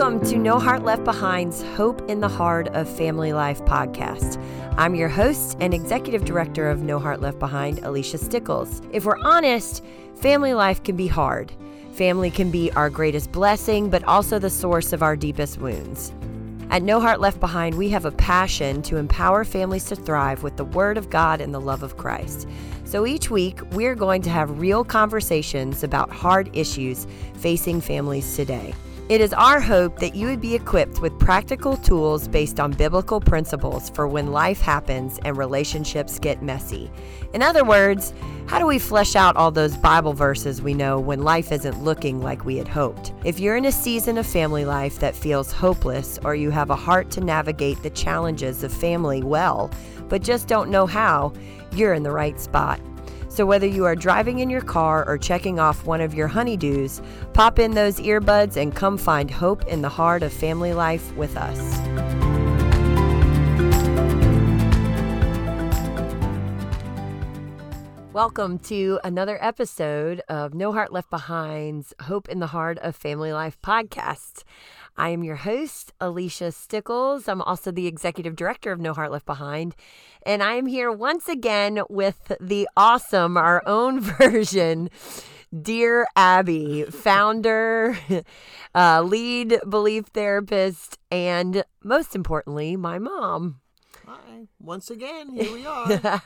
Welcome to No Heart Left Behind's Hope in the Heart of Family Life podcast. I'm your host and executive director of No Heart Left Behind, Alicia Stickles. If we're honest, family life can be hard. Family can be our greatest blessing, but also the source of our deepest wounds. At No Heart Left Behind, we have a passion to empower families to thrive with the Word of God and the love of Christ. So each week, we're going to have real conversations about hard issues facing families today. It is our hope that you would be equipped with practical tools based on biblical principles for when life happens and relationships get messy. In other words, how do we flesh out all those Bible verses we know when life isn't looking like we had hoped? If you're in a season of family life that feels hopeless or you have a heart to navigate the challenges of family well, but just don't know how, you're in the right spot. So, whether you are driving in your car or checking off one of your honeydews, pop in those earbuds and come find hope in the heart of family life with us. Welcome to another episode of No Heart Left Behind's Hope in the Heart of Family Life podcast. I am your host, Alicia Stickles. I'm also the executive director of No Heart Left Behind. And I am here once again with the awesome, our own version, Dear Abby, founder, uh, lead belief therapist, and most importantly, my mom. Hi, once again, here we are.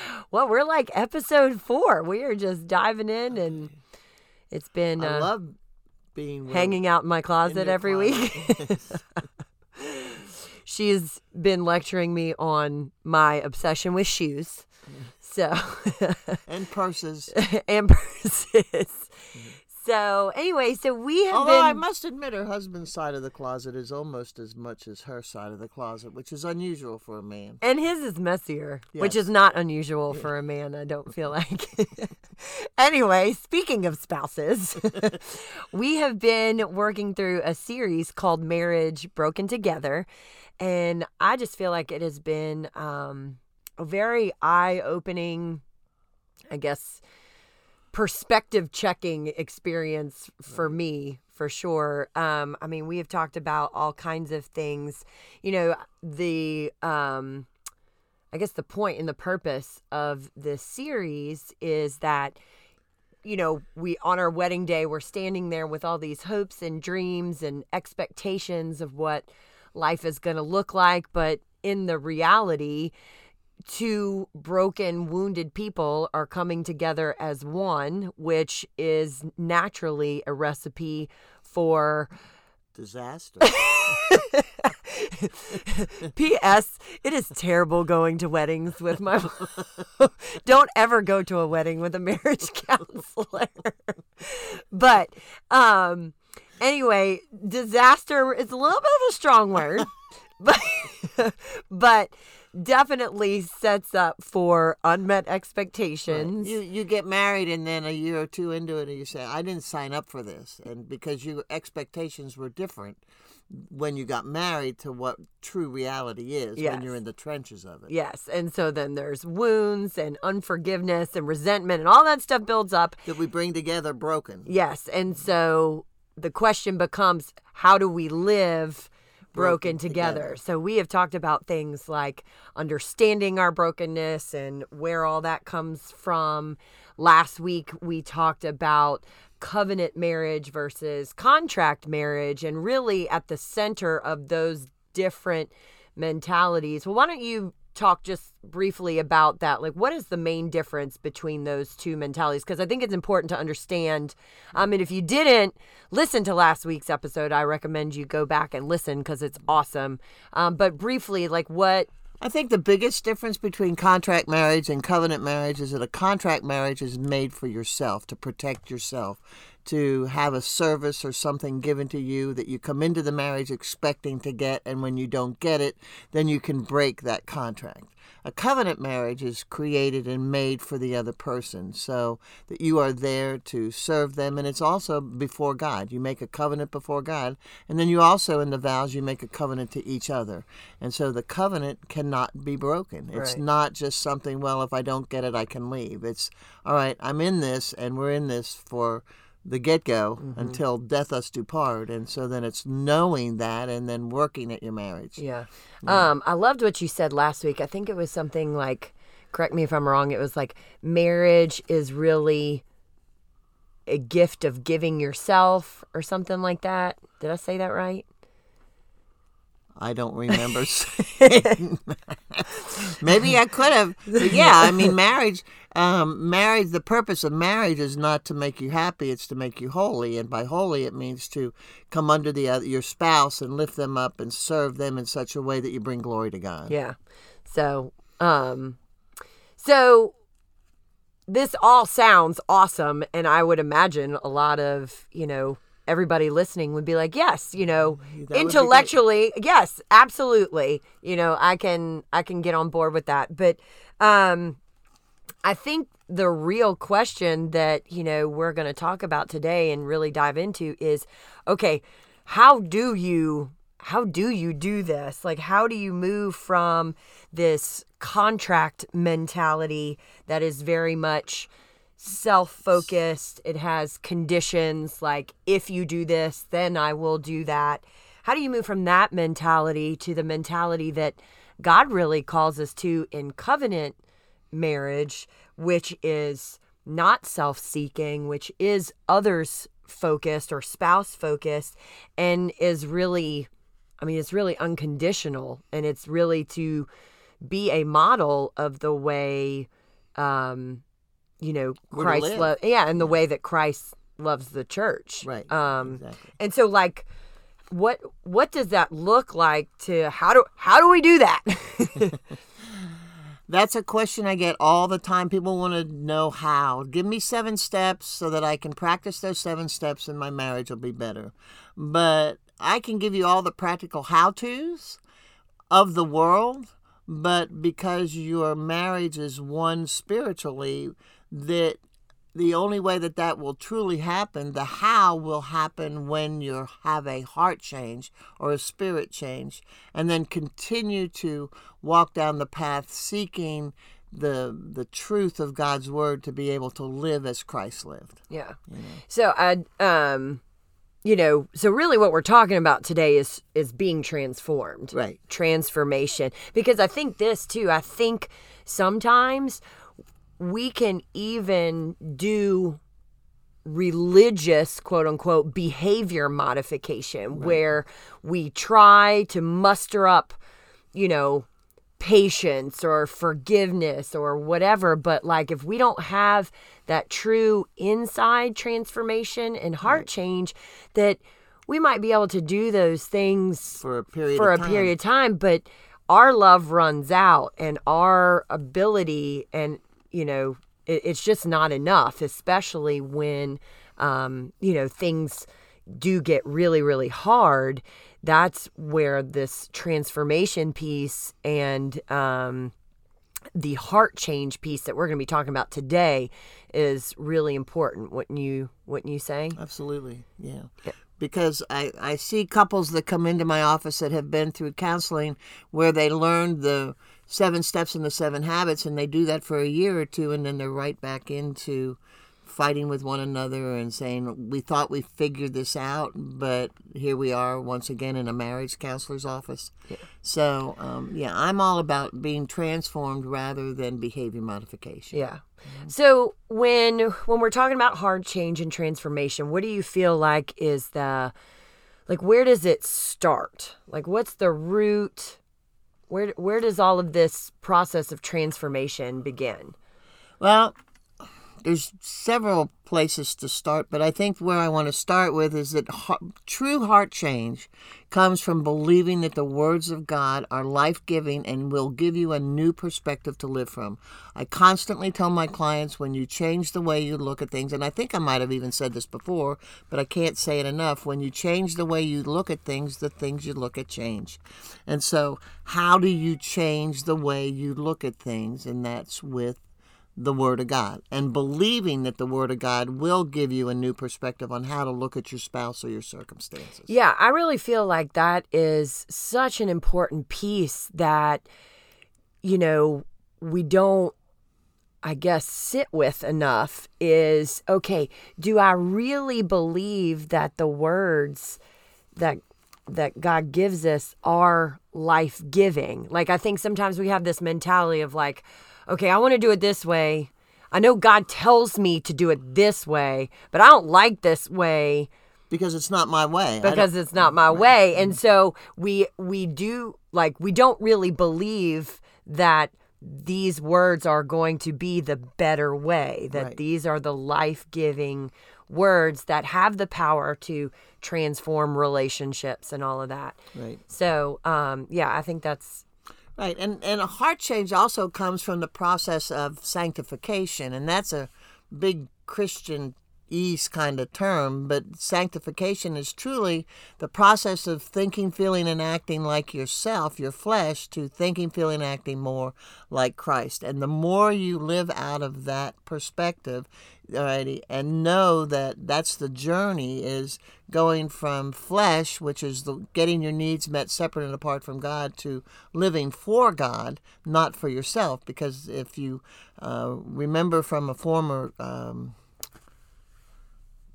well, we're like episode four. We are just diving in, and it's been. I uh, love being hanging out in my closet your every closet. week. She's been lecturing me on my obsession with shoes. So, and purses. and purses. So, anyway, so we have Although I must admit, her husband's side of the closet is almost as much as her side of the closet, which is unusual for a man. and his is messier, which is not unusual for a man, I don't feel like. anyway, speaking of spouses, we have been working through a series called Marriage Broken Together. And I just feel like it has been um, a very eye opening, I guess, perspective checking experience for me for sure. Um i mean we have talked about all kinds of things. You know the um i guess the point and the purpose of this series is that you know we on our wedding day we're standing there with all these hopes and dreams and expectations of what life is going to look like. But in the reality two broken, wounded people are coming together as one, which is naturally a recipe for. Disaster. P.S. It is terrible going to weddings with my mom. Don't ever go to a wedding with a marriage counselor. but um anyway, disaster is a little bit of a strong word. But but definitely sets up for unmet expectations. you you get married, and then a year or two into it, and you say, "I didn't sign up for this," and because your expectations were different when you got married to what true reality is Yes. when you're in the trenches of it. Yes. And so then there's wounds and unforgiveness and resentment and all that stuff builds up. That we bring together broken. Yes. And so the question becomes how do we live broken, together? together. So we have talked about things like understanding our brokenness and where all that comes from. Last week we talked about covenant marriage versus contract marriage and really at the center of those different mentalities. Well, why don't you talk just briefly about that? Like, what is the main difference between those two mentalities? Because I think it's important to understand. I mean, if you didn't listen to last week's episode, I recommend you go back and listen because it's awesome. Um, but briefly, like, what I think the biggest difference between contract marriage and covenant marriage is that a contract marriage is made for yourself, to protect yourself, to have a service or something given to you that you come into the marriage expecting to get, and when you don't get it, then you can break that contract. A covenant marriage is created and made for the other person so that you are there to serve them, and it's also before God. You make a covenant before God, and then you also, in the vows, you make a covenant to each other. And so the covenant cannot be broken. It's Right. not just something, well, if I don't get it, I can leave. It's, all right, I'm in this, and we're in this for the get go until death us do part. And so then it's knowing that and then working at your marriage. Yeah. Um, I loved what you said last week. I think it was something like, correct me if I'm wrong, it was like marriage is really a gift of giving yourself or something like that. Did I say that right? I don't remember. Maybe I could have. But yeah, I mean, marriage, um, marriage. The purpose of marriage is not to make you happy; it's to make you holy. And by holy, it means to come under the other, your spouse and lift them up and serve them in such a way that you bring glory to God. Yeah. So, um, so this all sounds awesome, and I would imagine a lot of you know everybody listening would be like, yes, you know, intellectually, yes, absolutely, you know, I can I can get on board with that, but um, I think the real question that you know we're going to talk about today and really dive into is, okay, how do you how do you do this? Like, how do you move from this contract mentality that is very much self focused? It has conditions like, if you do this, then I will do that. How do you move from that mentality to the mentality that God really calls us to in covenant marriage, which is not self seeking, which is others focused or spouse focused, and is really I mean, it's really unconditional and it's really to be a model of the way, um, you know, Christ loves, yeah, and the way that Christ loves the church. Right. Um, Exactly. and so like, what, what does that look like to, how do, how do we do that? That's a question I get all the time. People want to know how. Give me seven steps so that I can practice those seven steps and my marriage will be better. But I can give you all the practical how to's of the world, but because your marriage is one spiritually, that the only way that that will truly happen, the how will happen when you have a heart change or a spirit change, and then continue to walk down the path seeking the the truth of God's word to be able to live as Christ lived. Yeah. So I um you know, so really what we're talking about today is is being transformed. Right. Transformation. Because I think this too, I think sometimes we can even do religious quote unquote behavior modification where we try to muster up, you know, patience or forgiveness or whatever. But like if we don't have that true inside transformation and heart change that we might be able to do those things For a period for a time. period of time but our love runs out and our ability and you know it, it's just not enough especially when um you know things do get really really hard. That's where this transformation piece and um the heart change piece that we're going to be talking about today is really important wouldn't you wouldn't you say? Absolutely, yeah. Because I, I see couples that come into my office that have been through counseling where they learned the seven steps and the seven habits and they do that for a year or two and then they're right back into fighting with one another and saying, We thought we figured this out, but here we are once again in a marriage counselor's office. So, um, yeah, I'm all about being transformed rather than behavior modification. Yeah. So when when we're talking about hard change and transformation, what do you feel like is the like where does it start? Like what's the root? Where where does all of this process of transformation begin? Well, there's several places to start, but I think where I want to start with is that heart, true heart change comes from believing that the words of God are life giving and will give you a new perspective to live from. I constantly tell my clients when you change the way you look at things, and I think I might have even said this before, but I can't say it enough. When you change the way you look at things, the things you look at change. And so, how do you change the way you look at things? And that's with the Word of God and believing that the Word of God will give you a new perspective on how to look at your spouse or your circumstances. Yeah, I really feel like that is such an important piece that you know, we don't I guess, sit with enough is okay, do I really believe that the words that that God gives us are life giving? Like I think sometimes we have this mentality of like, okay, I want to do it this way. I know God tells me to do it this way, but I don't like this way because it's not my way. Because it's not my way and so we we do like we don't really believe that these words are going to be the better way that Right. these are the life-giving words that have the power to transform relationships and all of that Right. so um yeah i think that's Right, and and a heart change also comes from the process of sanctification, and that's a big Christian ease kind of term. But sanctification is truly the process of thinking, feeling, and acting like yourself, your flesh, to thinking, feeling, acting more like Christ. And the more you live out of that perspective, alrighty, and know that that's the journey is going from flesh, which is the getting your needs met separate and apart from God, to living for God, not for yourself. Because if you uh, remember from a former um,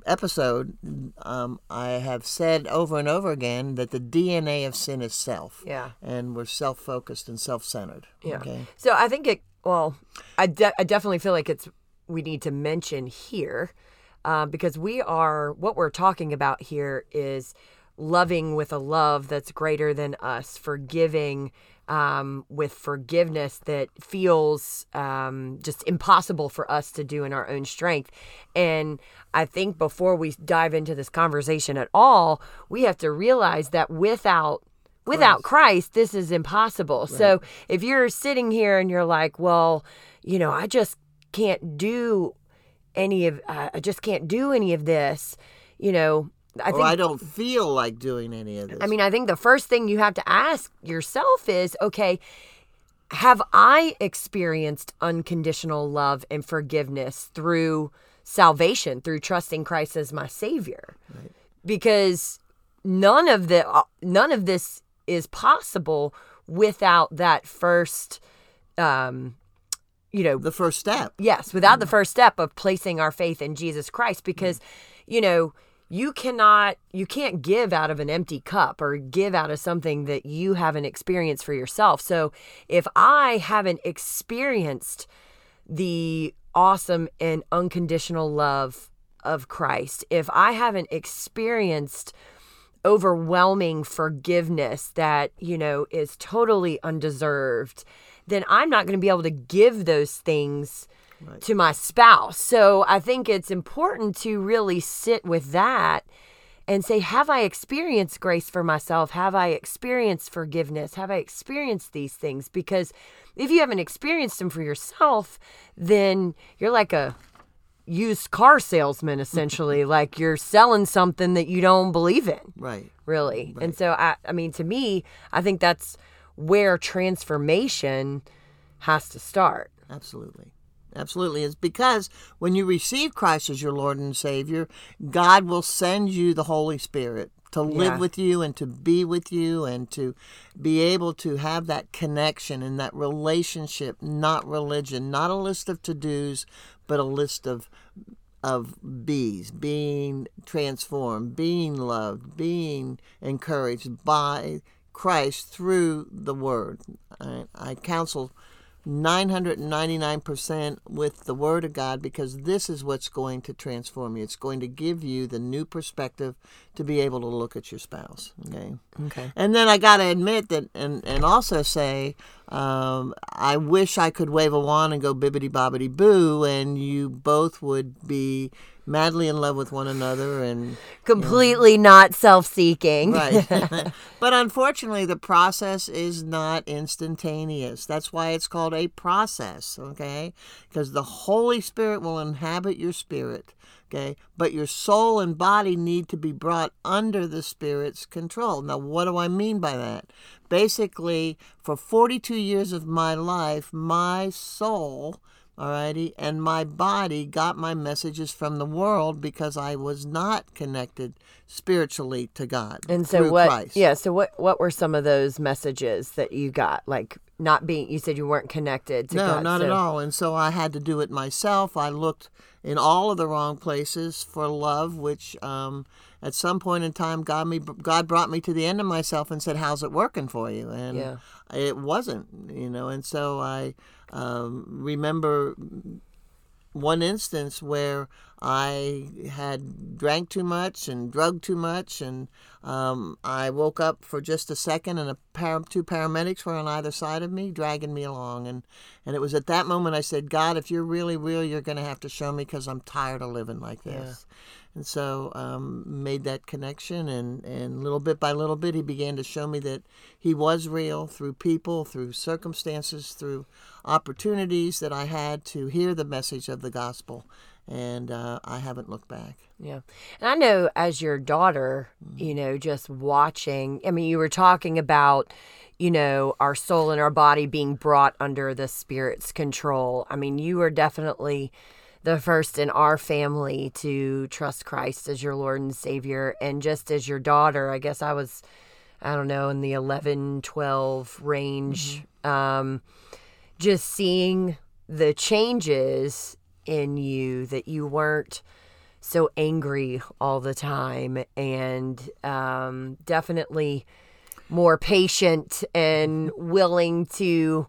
episode, um, I have said over and over again that the DNA of sin is self. Yeah. And we're self focused and self centered. Yeah. Okay. So I think it. Well, I, de- I definitely feel like it's we need to mention here um, because we are what we're talking about here is loving with a love that's greater than us, forgiving um, with forgiveness that feels um, just impossible for us to do in our own strength. And I think before we dive into this conversation at all, we have to realize that without without Christ, this is impossible. So if you're sitting here and you're like, well, you know, I just can't do any of, uh, I just can't do any of this, you know, I or I don't feel like doing any of this. I mean, I think the first thing you have to ask yourself is, okay, have I experienced unconditional love and forgiveness through salvation, through trusting Christ as my savior? Because none of the uh, none of this is possible without that first um you know the first step. Yes, without the mm. first step of placing our faith in Jesus Christ because mm. you know, you cannot you can't give out of an empty cup or give out of something that you haven't experienced for yourself. So, if I haven't experienced the awesome and unconditional love of Christ, if I haven't experienced overwhelming forgiveness that, you know, is totally undeserved, then I'm not going to be able to give those things to my spouse. So I think it's important to really sit with that and say, Have I experienced grace for myself? Have I experienced forgiveness? Have I experienced these things? Because if you haven't experienced them for yourself, then you're like a used car salesman essentially like you're selling something that you don't believe in Right. really and so i i mean to me i think that's where transformation has to start Absolutely. Absolutely. It's because when you receive Christ as your Lord and Savior, God will send you the Holy Spirit to live Yeah. with you and to be with you and to be able to have that connection and that relationship, not religion, not a list of to dos, but a list of of bees, being transformed, being loved, being encouraged by Christ through the Word. I, I counsel 999% with the Word of God because this is what's going to transform you. It's going to give you the new perspective to be able to look at your spouse. Okay. okay And then I got to admit that, and, and also say, um, I wish I could wave a wand and go bibbity bobbity boo, and you both would be madly in love with one another. And completely not self-seeking right, but unfortunately, the process is not instantaneous. That's why it's called a process. Okay, because the Holy Spirit will inhabit your spirit. Okay, but your soul and body need to be brought under the Spirit's control. Now, what do I mean by that? Basically, for 42 years of my life, my soul, alrighty, and my body got my messages from the world because I was not connected spiritually to God and so what Christ. yeah so what what were some of those messages that you got like not being you said you weren't connected to no, God. No, not so- at all. And so I had to do it myself. I looked in all of the wrong places for love, which um, at some point in time, God me God brought me to the end of myself and said, "How's it working for you?" And Yeah. it wasn't, you know. And so I um, remember one instance where I had drank too much and drugged too much, and um, I woke up for just a second, and a two paramedics were on either side of me, dragging me along, and and it was at that moment I said, God, if you're really real, you're going to have to show me because I'm tired of living like this. And so um, made that connection, and, and little bit by little bit, he began to show me that he was real through people, through circumstances, through opportunities that I had to hear the message of the gospel. And uh, I haven't looked back. Yeah. And I know as your daughter, you know, just watching, I mean, you were talking about, you know, our soul and our body being brought under the Spirit's control. I mean, you were definitely the first in our family to trust Christ as your Lord and Savior. And just as your daughter, I guess I was, I don't know, in the 11, 12 range, um, just seeing the changes in you that you weren't so angry all the time and um, definitely more patient and willing to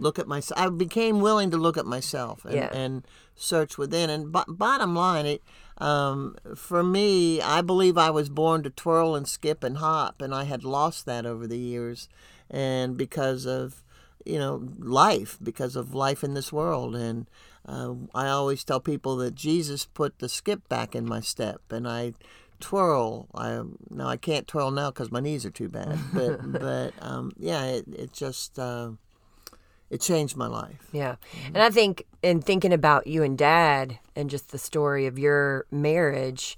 Look at myself. I became willing to look at myself and, Yeah. and search within. And bo- bottom line, it um, for me, I believe I was born to twirl and skip and hop, and I had lost that over the years, and because of you know life, because of life in this world, and uh, I always tell people that Jesus put the skip back in my step, and I twirl. I now I can't twirl now because my knees are too bad, but but um, yeah, it it just uh, it changed my life. Yeah. And I think in thinking about you and dad and just the story of your marriage,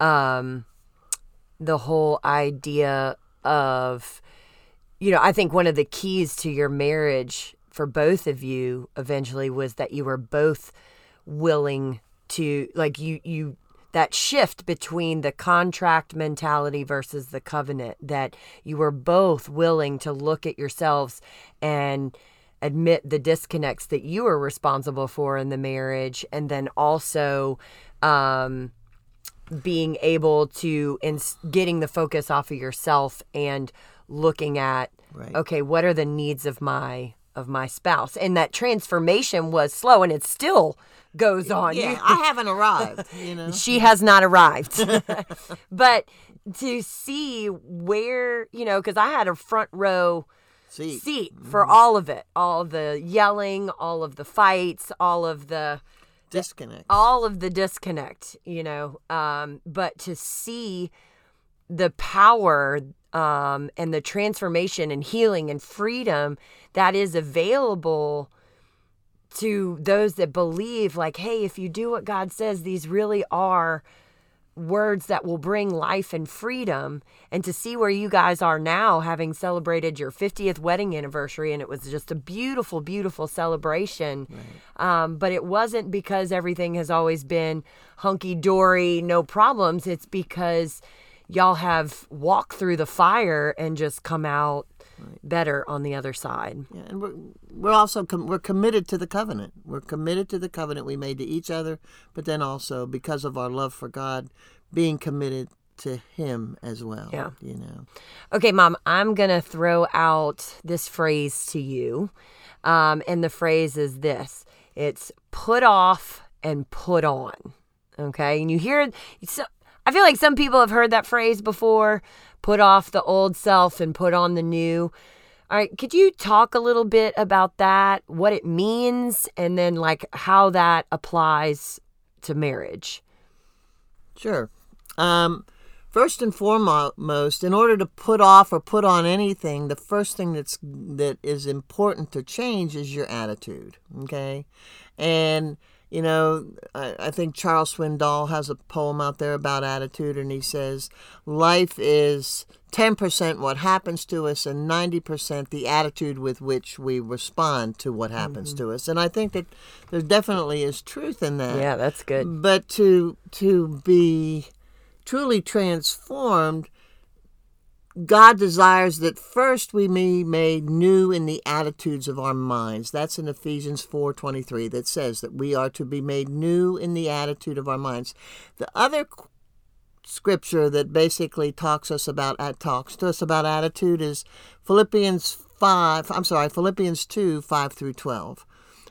um, the whole idea of, you know, I think one of the keys to your marriage for both of you eventually was that you were both willing to, like, you, you, that shift between the contract mentality versus the covenant, that you were both willing to look at yourselves and, admit the disconnects that you were responsible for in the marriage and then also um, being able to in getting the focus off of yourself and looking at Right. okay what are the needs of my of my spouse and that transformation was slow and it still goes on Yeah, You- I haven't arrived. You know. she has not arrived. but to see where, you know, because I had a front row See, seat for all of it all the yelling, all of the fights, all of the disconnect. all of the disconnect, you know. Um, but to see the power um, and the transformation and healing and freedom that is available to those that believe, like, hey, if you do what God says, these really are words that will bring life and freedom. And to see where you guys are now, having celebrated your 50th wedding anniversary, and it was just a beautiful, beautiful celebration. Um, but it wasn't because everything has always been hunky dory, no problems. It's because y'all have walked through the fire and just come out better on the other side. Yeah, and we're we're also com- we're committed to the covenant. We're committed to the covenant we made to each other, but then also because of our love for God, being committed to Him as well. Yeah. you know. Okay, mom, I'm going to throw out this phrase to you. Um, and the phrase is this it's put off and put on. Okay. And you hear, it so, I feel like some people have heard that phrase before put off the old self and put on the new. All right. Could you talk a little bit about that, what it means, and then like how that applies to marriage? Sure. Um, first and foremost, in order to put off or put on anything, the first thing that's that is important to change is your attitude. Okay, and you know, I, I think Charles Swindoll has a poem out there about attitude, and he says, "Life is." 10% what happens to us and 90% the attitude with which we respond to what happens mm-hmm. to us and i think that there definitely is truth in that Yeah, that's good. but to to be truly transformed God desires that first we be made new in the attitudes of our minds. That's in Ephesians 4:23 that says that we are to be made new in the attitude of our minds. The other scripture that basically talks us about talks to us about attitude is Philippians 5, I'm sorry, Philippians 2, 5 through 12.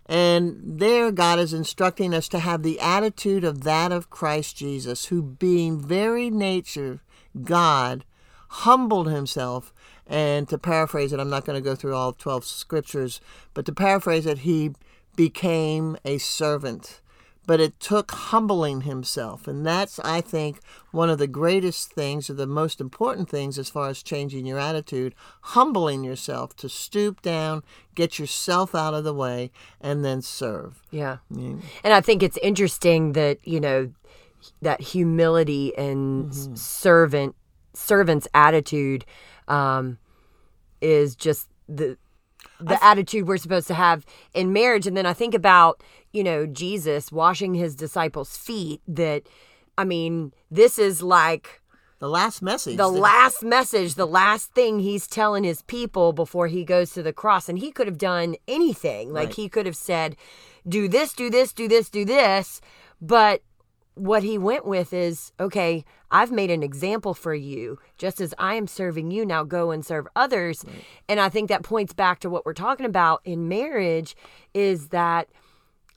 And there, God is instructing us to have the attitude of that of Christ Jesus, who, being very nature God, humbled himself. And to paraphrase it, I'm not going to go through all 12 scriptures, but to paraphrase it, he became a servant but it took humbling himself. And that's, I think, one of the greatest things or the most important things as far as changing your attitude humbling yourself to stoop down, get yourself out of the way, and then serve. Yeah. yeah. And I think it's interesting that, you know, that humility and mm-hmm. servant servant's attitude um, is just the the attitude we're supposed to have in marriage and then i think about you know, Jesus washing his disciples' feet that I mean, this is like the last message. The last message, the last thing he's telling his people before he goes to the cross. And he could have done anything. Like right. he could have said, do this, do this, do this, do this. But what he went with is, okay, I've made an example for you. Just as I am serving you, now go and serve others. Right. And I think that points back to what we're talking about in marriage is that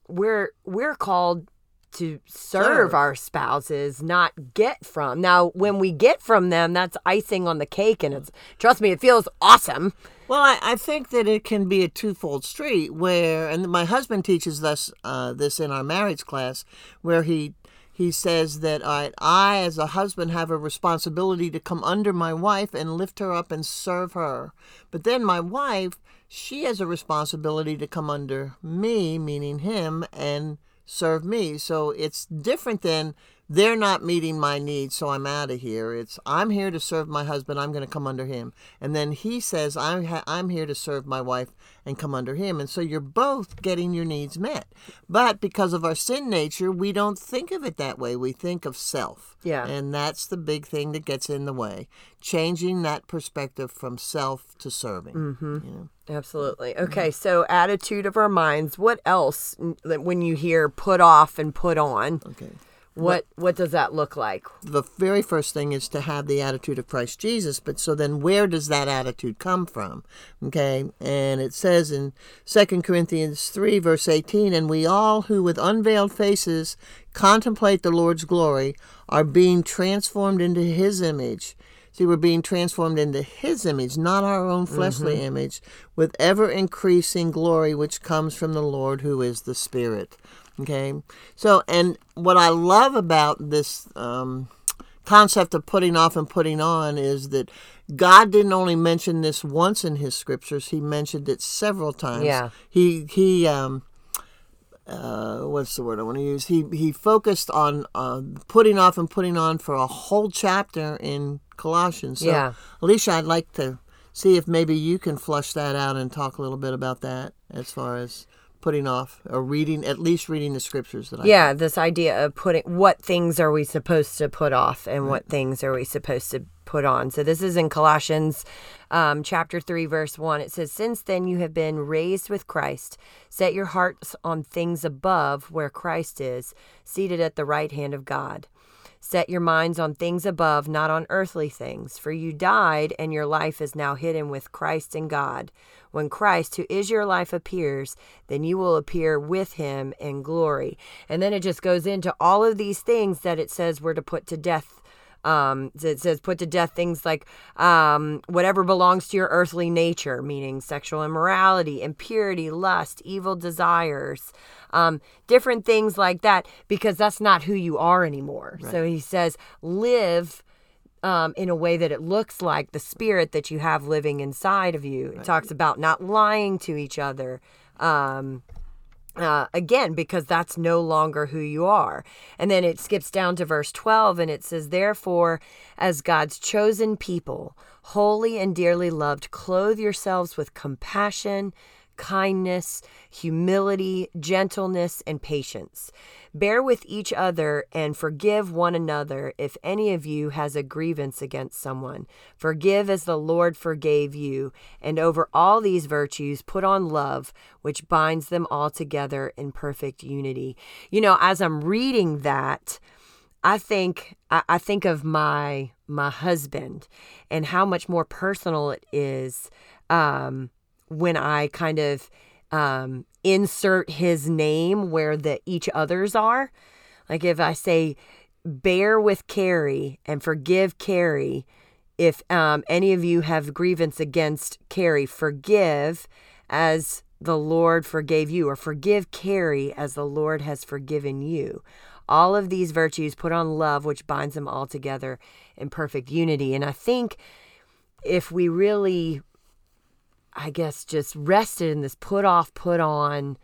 we're we're called to serve, serve, our spouses, not get from. Now, when we get from them, that's icing on the cake, and it's trust me, it feels awesome. Well, I, I think that it can be a twofold street where, and my husband teaches us uh, this in our marriage class, where he he says that I, I, as a husband, have a responsibility to come under my wife and lift her up and serve her. But then my wife she has a responsibility to come under me, meaning him, and serve me. So it's different than they're not meeting my needs, so I'm out of here. It's I'm here to serve my husband. I'm going to come under him, and then he says I'm ha- I'm here to serve my wife and come under him, and so you're both getting your needs met. But because of our sin nature, we don't think of it that way. We think of self. Yeah, and that's the big thing that gets in the way. Changing that perspective from self to serving. Mm-hmm. You know? Absolutely. Okay, so attitude of our minds. What else when you hear put off and put on? Okay. What what does that look like? The very first thing is to have the attitude of Christ Jesus, but so then where does that attitude come from? Okay? And it says in 2 Corinthians 3 verse 18, and we all who with unveiled faces contemplate the Lord's glory are being transformed into his image. See, we're being transformed into his image, not our own fleshly mm-hmm. image, with ever increasing glory which comes from the Lord who is the Spirit. Okay. So, and what I love about this um, concept of putting off and putting on is that God didn't only mention this once in His scriptures; He mentioned it several times. Yeah. He he um, uh, what's the word I want to use? He he focused on uh, putting off and putting on for a whole chapter in Colossians. So, yeah. Alicia, I'd like to see if maybe you can flush that out and talk a little bit about that as far as putting off or reading at least reading the scriptures that I yeah this idea of putting what things are we supposed to put off and right. what things are we supposed to put on. So this is in colossians um, chapter 3 verse 1 it says since then you have been raised with christ set your hearts on things above where christ is seated at the right hand of god. Set your minds on things above, not on earthly things, for you died, and your life is now hidden with Christ in God. When Christ, who is your life, appears, then you will appear with him in glory. And then it just goes into all of these things that it says we're to put to death um, it says put to death things like um, whatever belongs to your earthly nature, meaning sexual immorality, impurity, lust, evil desires, um, different things like that, because that's not who you are anymore. Right. So he says, live um, in a way that it looks like the spirit that you have living inside of you. It talks about not lying to each other. Um, uh, again, because that's no longer who you are. And then it skips down to verse 12 and it says, Therefore, as God's chosen people, holy and dearly loved, clothe yourselves with compassion kindness, humility, gentleness, and patience. Bear with each other and forgive one another if any of you has a grievance against someone. Forgive as the Lord forgave you. And over all these virtues, put on love, which binds them all together in perfect unity. You know, as I'm reading that, I think I, think of my my husband and how much more personal it is um, when I kind of um, insert his name where the each others are. Like if I say, bear with Carrie and forgive Carrie. If um, any of you have grievance against Carrie, forgive as the Lord forgave you, or forgive Carrie as the Lord has forgiven you. All of these virtues put on love, which binds them all together in perfect unity. And I think if we really I guess just rested in this put off, put on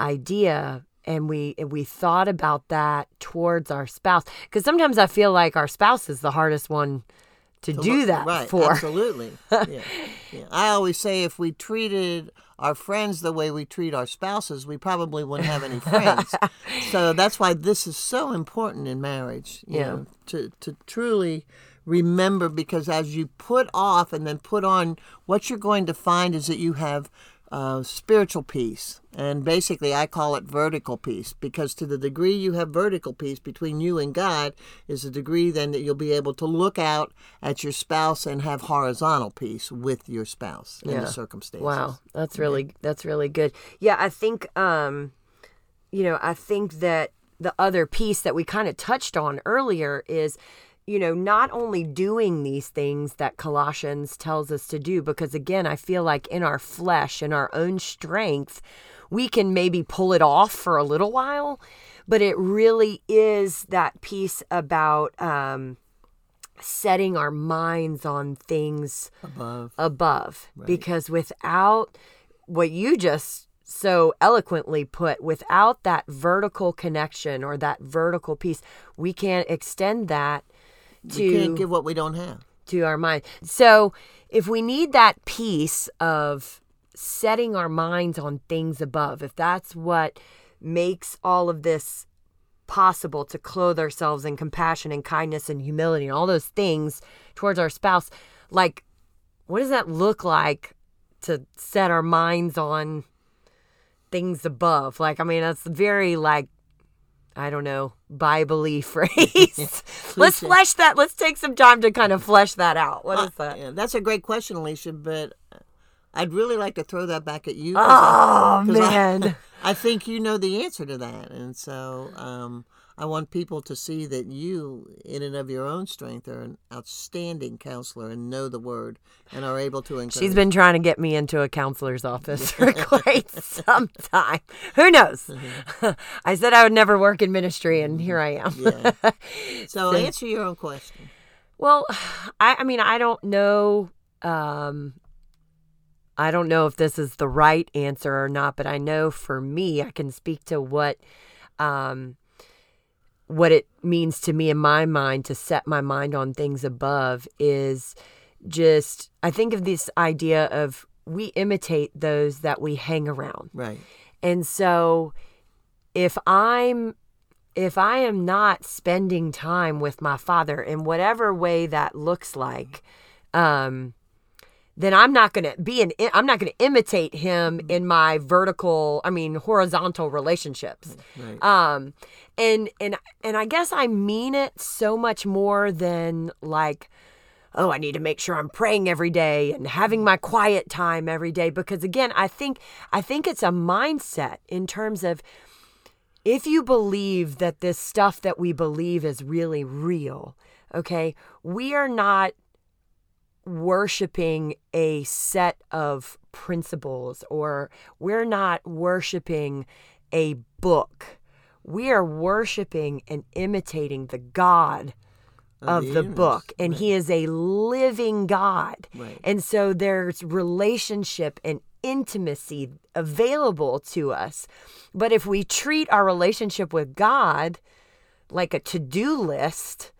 idea and we we thought about that towards our spouse because sometimes I feel like our spouse is the hardest one to, to do look, that right, for. Absolutely. yeah. yeah. I always say if we treated our friends the way we treat our spouses, we probably wouldn't have any friends. so that's why this is so important in marriage. yeah. Know, to to truly remember because as you put off and then put on, what you're going to find is that you have uh, spiritual peace. And basically, I call it vertical peace because to the degree you have vertical peace between you and God is the degree then that you'll be able to look out at your spouse and have horizontal peace with your spouse in the circumstances. Wow, that's really okay. that's really good. Yeah, I think um, you know I think that the other piece that we kind of touched on earlier is you know, not only doing these things that Colossians tells us to do, because again, I feel like in our flesh, in our own strength, we can maybe pull it off for a little while, but it really is that piece about um, setting our minds on things above. Above, right. because without what you just so eloquently put, without that vertical connection or that vertical piece, we can't extend that to we can't give what we don't have to our mind. So if we need that piece of setting our minds on things above, if that's what makes all of this possible to clothe ourselves in compassion and kindness and humility and all those things towards our spouse, like what does that look like to set our minds on things above? Like, I mean, that's very like I don't know, Bible phrase. Let's flesh that. Let's take some time to kind of flesh that out. What uh, is that? Yeah, that's a great question, Alicia, but I'd really like to throw that back at you. Oh, I, man. I, I, think you know the answer to that. And so, um, I want people to see that you, in and of your own strength, are an outstanding counselor and know the word and are able to encourage. She's been trying to get me into a counselor's office for quite some time. Who knows? Mm-hmm. I said I would never work in ministry, and here I am. yeah. So, so, answer your own question. Well, I, I mean, I don't know. Um, I don't know if this is the right answer or not, but I know for me, I can speak to what um, what it means to me in my mind to set my mind on things above is just I think of this idea of we imitate those that we hang around. Right. And so if I'm if I am not spending time with my father in whatever way that looks like, um, then I'm not going to be an I'm not going to imitate him in my vertical, I mean horizontal relationships. Right. Um and and and I guess I mean it so much more than like oh, I need to make sure I'm praying every day and having my quiet time every day because again, I think I think it's a mindset in terms of if you believe that this stuff that we believe is really real, okay? We are not worshiping a set of principles or we're not worshiping a book. We are worshiping and imitating the God of, the, the book and right. he is a living God. Right. And so there's relationship and intimacy available to us. But if we treat our relationship with God like a to-do list,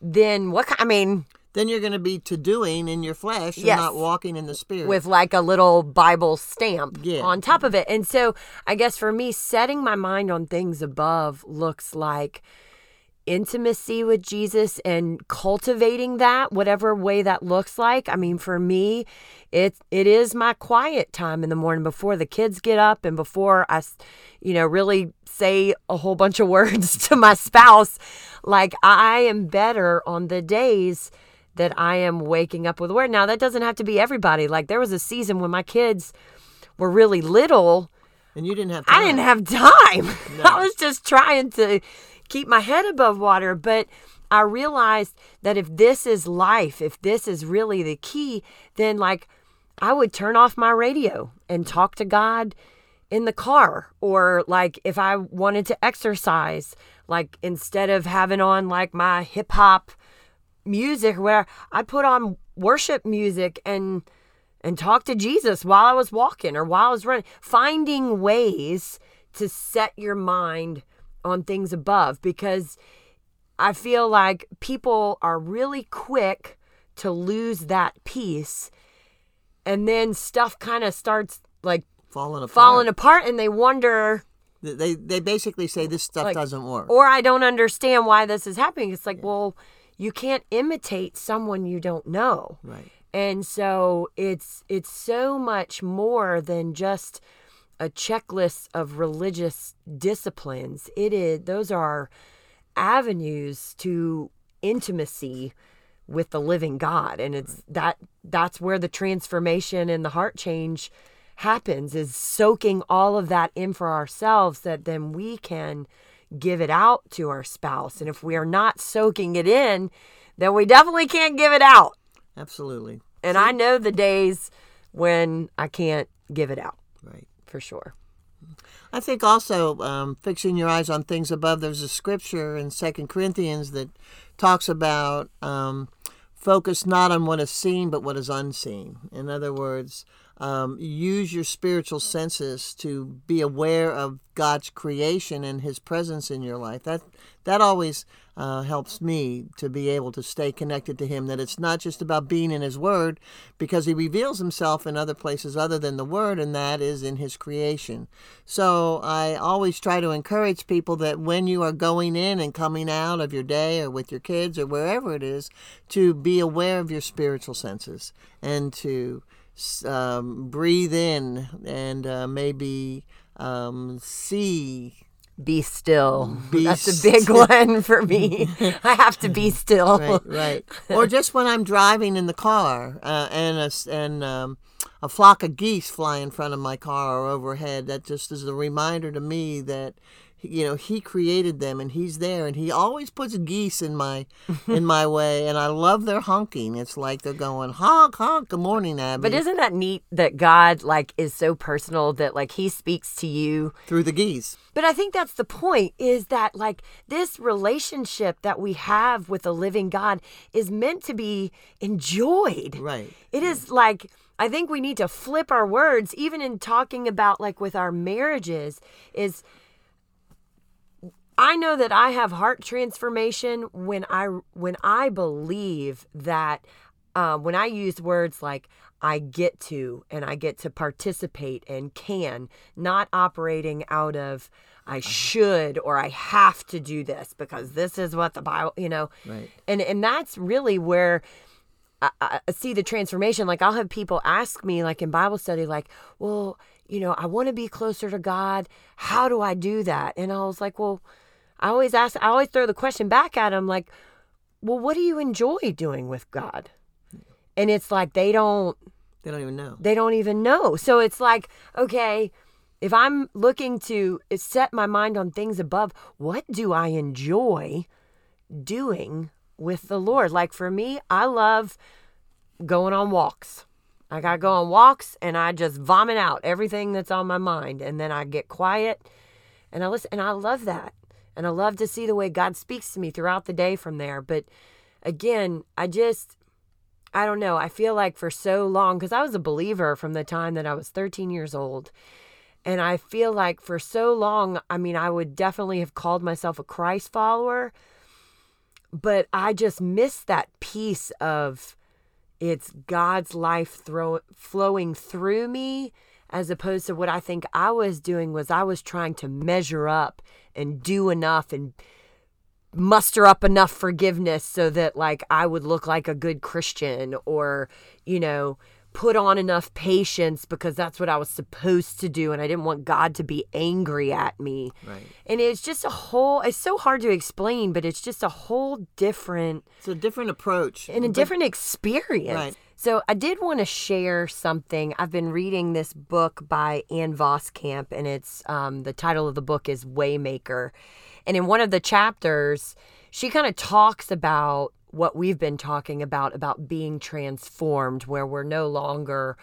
then what I mean, then you're going to be to doing in your flesh and Yes. not walking in the spirit. with like a little Bible stamp Yeah. on top of it. And so I guess for me, setting my mind on things above looks like intimacy with Jesus and cultivating that whatever way that looks like. I mean for me it it is my quiet time in the morning before the kids get up and before i you know really say a whole bunch of words to my spouse like I am better on the days that I am waking up with word. Now that doesn't have to be everybody. Like there was a season when my kids were really little and you didn't have time. I didn't have time. I was just trying to keep my head above water. But I realized that if this is life, if this is really the key, then like I would turn off my radio and talk to God in the car. Or like if I wanted to exercise, like instead of having on like my hip hop music where I put on worship music and and talk to Jesus while I was walking or while I was running, finding ways to set your mind on things above because I feel like people are really quick to lose that peace and then stuff kind of starts like falling apart. falling apart and they wonder They they basically say this stuff Like, doesn't work. or I don't understand why this is happening. It's like, well, you can't imitate someone you don't know. right. And so it's it's so much more than just a checklist of religious disciplines. It is those are avenues to intimacy with the living God and it's that that's where the transformation and the heart change happens is soaking all of that in for ourselves that then we can give it out to our spouse and if we are not soaking it in then we definitely can't give it out Absolutely. and I know the days when I can't give it out Right. for sure. I think also um, fixing your eyes on things above. There's a scripture in Second Corinthians that talks about um, focus not on what is seen but what is unseen. In other words, um, use your spiritual senses to be aware of God's creation and His presence in your life. That that always uh, helps me to be able to stay connected to Him. That it's not just about being in His Word, because He reveals Himself in other places other than the Word, and that is in His creation. So I always try to encourage people that when you are going in and coming out of your day, or with your kids, or wherever it is, to be aware of your spiritual senses and to um, breathe in and uh, maybe um, see. Be still. Be That's a big one for me. I have to be still. Right, right. or just when I'm driving in the car uh, and a, and um, a flock of geese fly in front of my car or overhead, that just is a reminder to me that you know he created them and he's there and he always puts geese in my in my way and I love their honking. It's like they're going honk honk. Good morning, Abby. But isn't that neat that God like is so personal that like he speaks to you through the geese. But I think that's the point is that like this relationship that we have with the living God is meant to be enjoyed. Right. It is like I think we need to flip our words even in talking about like with our marriages is I know that I have heart transformation when I when I believe that um, when I use words like I get to and I get to participate and can, not operating out of I uh-huh. should or I have to do this because this is what the Bible, you know, Right. and and that's really where I, I see the transformation. Like I'll have people ask me, like in Bible study, like, well, you know, I want to be closer to God. How do I do that? And I was like, well, I always ask, I always throw the question back at them, like, well, what do you enjoy doing with God? And it's like they don't They don't even know. they don't even know. So it's like, okay, if I'm looking to set my mind on things above, what do I enjoy doing with the Lord? Like for me, I love going on walks. Like I go on walks and I just vomit out everything that's on my mind and then I get quiet and I listen and I love that. And I love to see the way God speaks to me throughout the day from there. But again, I just I don't know. I feel like for so long, because I was a believer from the time that I was 13 years old. And I feel like for so long, I mean, I would definitely have called myself a Christ follower, but I just missed that piece of it's God's life throw, flowing through me as opposed to what I think I was doing was I was trying to measure up and do enough and muster up enough forgiveness so that like I would look like a good Christian or you know put on enough patience because that's what I was supposed to do and I didn't want God to be angry at me. Right. And it's just a whole it's so hard to explain, but it's just a whole different It's a different approach. and a But- different experience. Right. So I did want to share something. I've been reading this book by Ann Voskamp, and it's um, the title of the book is Waymaker. And in one of the chapters, she kind of talks about what we've been talking about about being transformed, where we're no longer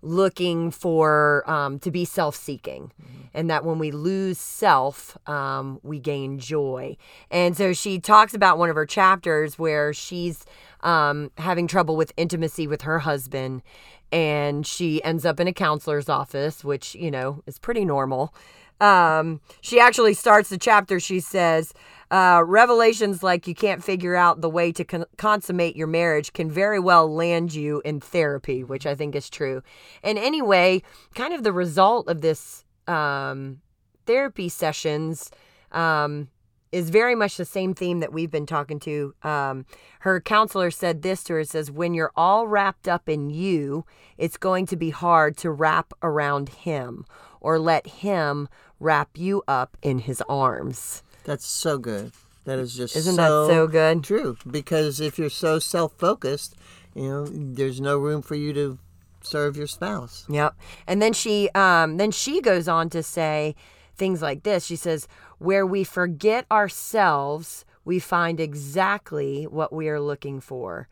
looking for um, to be self-seeking and that when we lose self um, we gain joy and so she talks about one of her chapters where she's um, having trouble with intimacy with her husband. And she ends up in a counselor's office which you know is pretty normal. Um, she actually starts the chapter she says uh, revelations like you can't figure out the way to con- consummate your marriage can very well land you in therapy which i think is true. And anyway kind of the result of this um, therapy sessions um, is very much the same theme that we've been talking to. Um, her counselor said this to her it says, When you're all wrapped up in you, it's going to be hard to wrap around him or let him wrap you up in his arms. That's so good. That is just Isn't so that so good? True, because if you're so self-focused, you know, there's no room for you to serve your spouse. Yep. And then she um then she goes on to say things like this. She says, "Where we forget ourselves, we find exactly what we are looking for.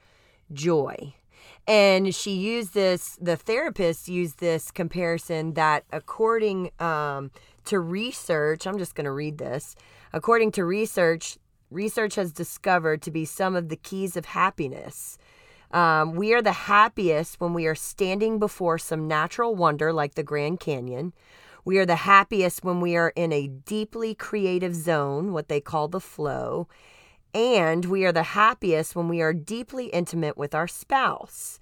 Joy." And she used this the therapist used this comparison that according um to research, I'm just going to read this. According to research, research has discovered to be some of the keys of happiness. Um, we are the happiest when we are standing before some natural wonder like the Grand Canyon. We are the happiest when we are in a deeply creative zone, what they call the flow. And we are the happiest when we are deeply intimate with our spouse.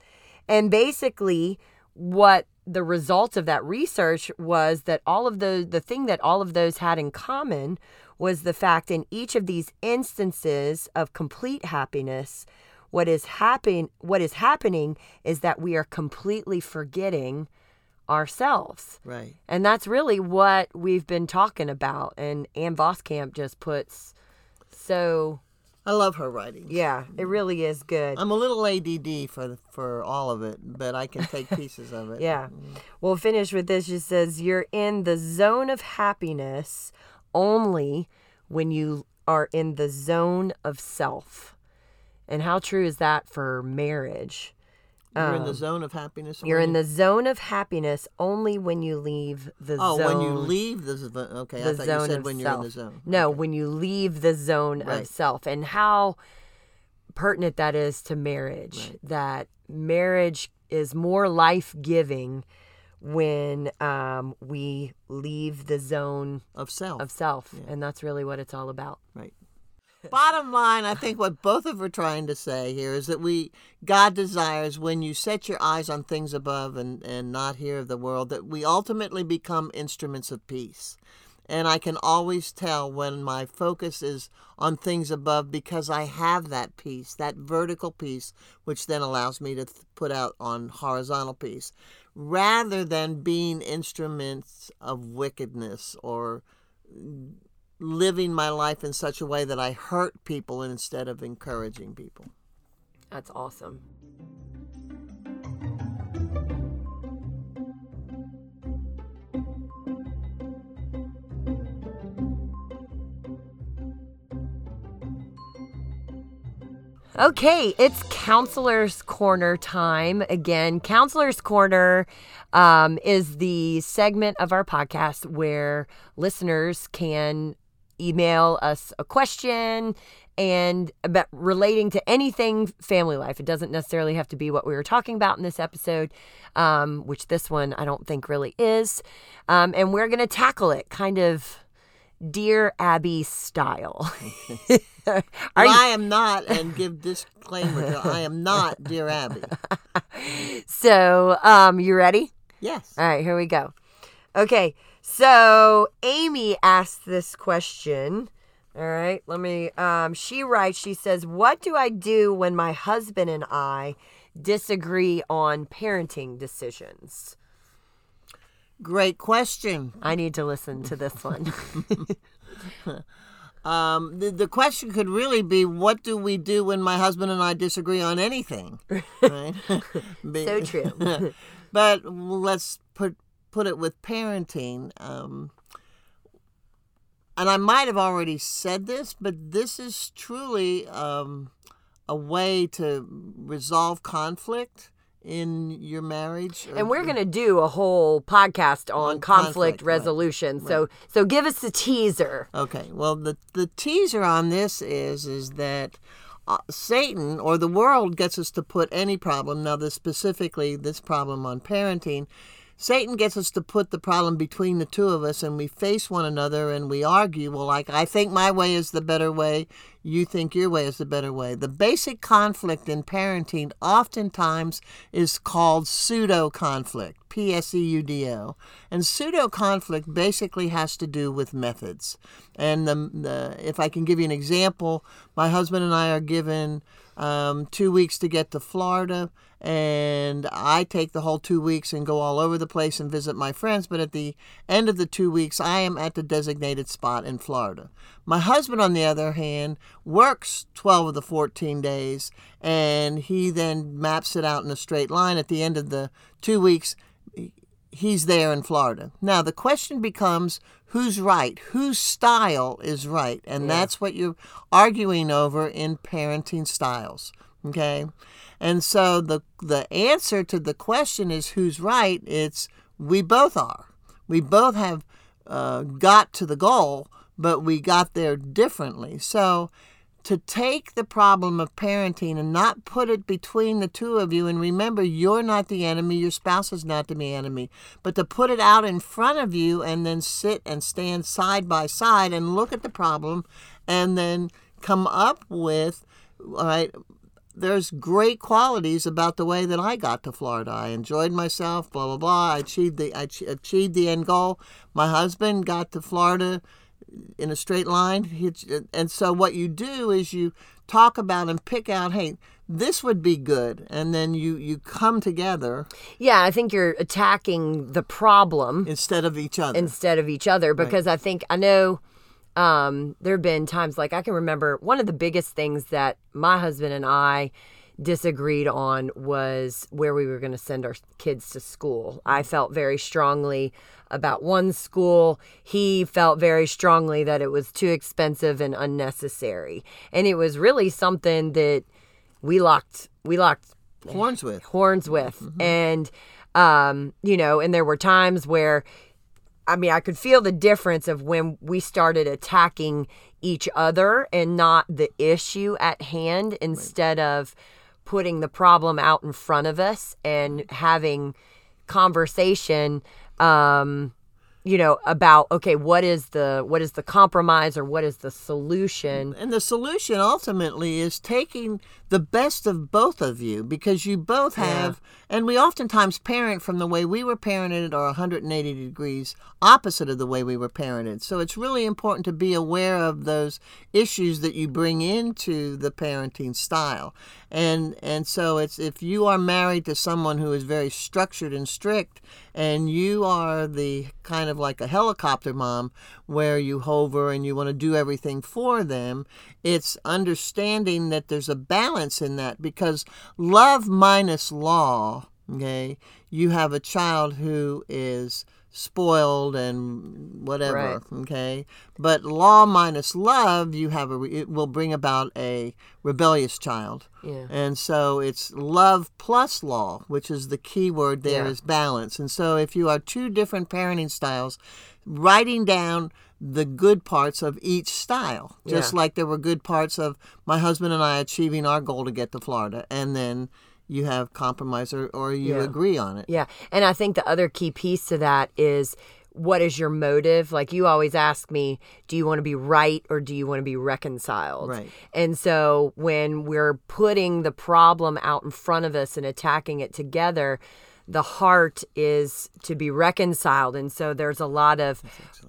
And basically, what the result of that research was that all of those, the thing that all of those had in common was the fact in each of these instances of complete happiness, what is happen what is happening is that we are completely forgetting ourselves. Right. And that's really what we've been talking about. And Ann Voskamp just puts so I love her writing. yeah, it really is good. I'm a little ADD for for all of it, but I can take pieces of it. Yeah. Mm. We'll finish with this. She says, You're in the zone of happiness only when you are in the zone of self. And how true is that for marriage? You're in the zone of happiness. Um, You're in you- the zone of happiness only when you leave the Oh, zone. Oh, when you leave the zone. Okay, I thought zone you said when self. you're in the zone. No, when you leave the zone Right. of self, and how pertinent that is to marriage. Right. That marriage is more life giving when um, we leave the zone Of self. of self, and that's really what it's all about. Right. Bottom line, I think what both of are trying to say here is that we God desires when you set your eyes on things above and, and not here of the world, that we ultimately become instruments of peace. And I can always tell when my focus is on things above because I have that peace, that vertical peace, which then allows me to th- put out on horizontal peace, rather than being instruments of wickedness or living my life in such a way that I hurt people instead of encouraging people. That's awesome. Okay, it's Counselor's Corner time again. Counselor's Corner um, is the segment of our podcast where listeners can email us a question and about relating to anything family life. It doesn't necessarily have to be what we were talking about in this episode, um, which this one I don't think really is. Um, and we're going to tackle it kind of Dear Abby style. Are I am not, and give disclaimer, I am not Dear Abby. so, um, you ready? Yes. All right, here we go. Okay, so Amy asked this question. All right, let me. Um, she writes, she says, What do I do when my husband and I disagree on parenting decisions? Great question. I need to listen to this one. um, the, the question could really be what do we do when my husband and I disagree on anything? Right? so true. but let's put, put it with parenting. Um, and I might have already said this, but this is truly um, a way to resolve conflict in your marriage and we're going to do a whole podcast on, on conflict, conflict, resolution right. so right. so give us a teaser okay well the the teaser on this is is that uh, Satan or the world gets us to put any problem now this specifically this problem on parenting Satan gets us to put the problem between the two of us and we face one another and we argue. Well, like, I think my way is the better way, you think your way is the better way. The basic conflict in parenting oftentimes is called pseudo conflict, P S E U D O. And pseudo conflict basically has to do with methods. And the, the, if I can give you an example, my husband and I are given um, two weeks to get to Florida and I take the whole two weeks and go all over the place and visit my friends. But at the end of the two weeks, I am at the designated spot in Florida. My husband, on the other hand, works 12 of the 14 days and he then maps it out in a straight line. At the end of the two weeks, he's there in Florida. Now, the question becomes who's right? Whose style is right? And yeah. that's what you're arguing over in parenting styles. Okay? And so the the answer to the question is who's right? It's we both are. We both have uh, got to the goal, but we got there differently. So to take the problem of parenting and not put it between the two of you and remember you're not the enemy your spouse is not the enemy but to put it out in front of you and then sit and stand side by side and look at the problem and then come up with all right there's great qualities about the way that I got to Florida. I enjoyed myself, blah blah blah. I achieved the I achieved the end goal. My husband got to Florida in a straight line. and so what you do is you talk about and pick out, hey, this would be good, and then you you come together. Yeah, I think you're attacking the problem instead of each other. Instead of each other, because right. I think I know um, there have been times like I can remember one of the biggest things that my husband and I disagreed on was where we were going to send our kids to school. I felt very strongly about one school. He felt very strongly that it was too expensive and unnecessary. And it was really something that we locked we locked horns with. Horns with. Mm-hmm. And um, you know, and there were times where I mean, I could feel the difference of when we started attacking each other and not the issue at hand instead right. of putting the problem out in front of us and having conversation um, you know about okay what is the what is the compromise or what is the solution? And the solution ultimately is taking the best of both of you because you both have yeah. and we oftentimes parent from the way we were parented or 180 degrees opposite of the way we were parented. So it's really important to be aware of those issues that you bring into the parenting style and and so it's if you are married to someone who is very structured and strict and you are the kind of like a helicopter mom where you hover and you want to do everything for them it's understanding that there's a balance in that because love minus law okay? You have a child who is spoiled and whatever right. okay but law minus love you have a it will bring about a rebellious child yeah. and so it's love plus law which is the key word There yeah. is balance and so if you are two different parenting styles writing down the good parts of each style just yeah. like there were good parts of my husband and I achieving our goal to get to Florida and then you have compromise or, or you yeah. agree on it. Yeah. And I think the other key piece to that is what is your motive? Like you always ask me, do you want to be right or do you want to be reconciled? Right. And so when we're putting the problem out in front of us and attacking it together, the heart is to be reconciled. And so there's a lot of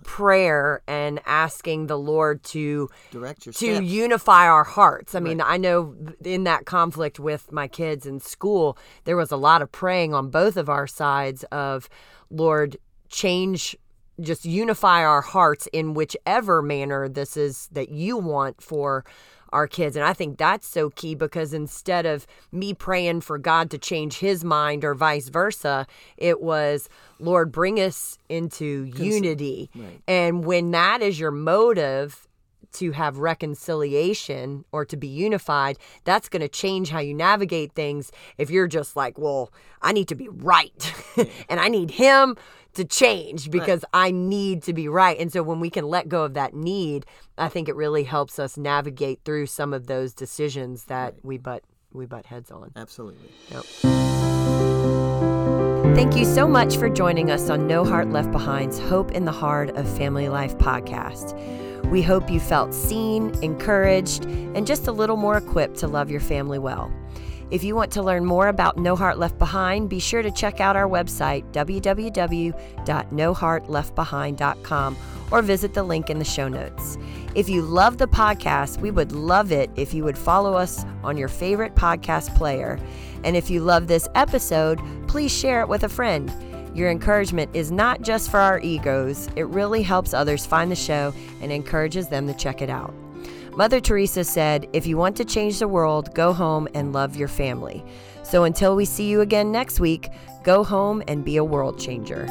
prayer and asking the Lord to Direct your to steps. unify our hearts. I mean, I know in that conflict with my kids in school, there was a lot of praying on both of our sides of Lord, change just unify our hearts in whichever manner this is that you want for our kids. And I think that's so key because instead of me praying for God to change his mind or vice versa, it was, Lord, bring us into unity. right. And when that is your motive, to have reconciliation or to be unified, that's going to change how you navigate things. If you're just like, well, I need to be right and I need him to change because I need to be right. And so when we can let go of that need, I think it really helps us navigate through some of those decisions that we butt we butt heads on. Absolutely. Thank you so much for joining us on No Heart Left Behind's Hope in the Heart of Family Life podcast. We hope you felt seen, encouraged, and just a little more equipped to love your family well. If you want to learn more about No Heart Left Behind, be sure to check out our website, www.noheartleftbehind.com, or visit the link in the show notes. If you love the podcast, we would love it if you would follow us on your favorite podcast player. And if you love this episode, please share it with a friend. Your encouragement is not just for our egos, it really helps others find the show and encourages them to check it out. Mother Teresa said, If you want to change the world, go home and love your family. So until we see you again next week, go home and be a world changer.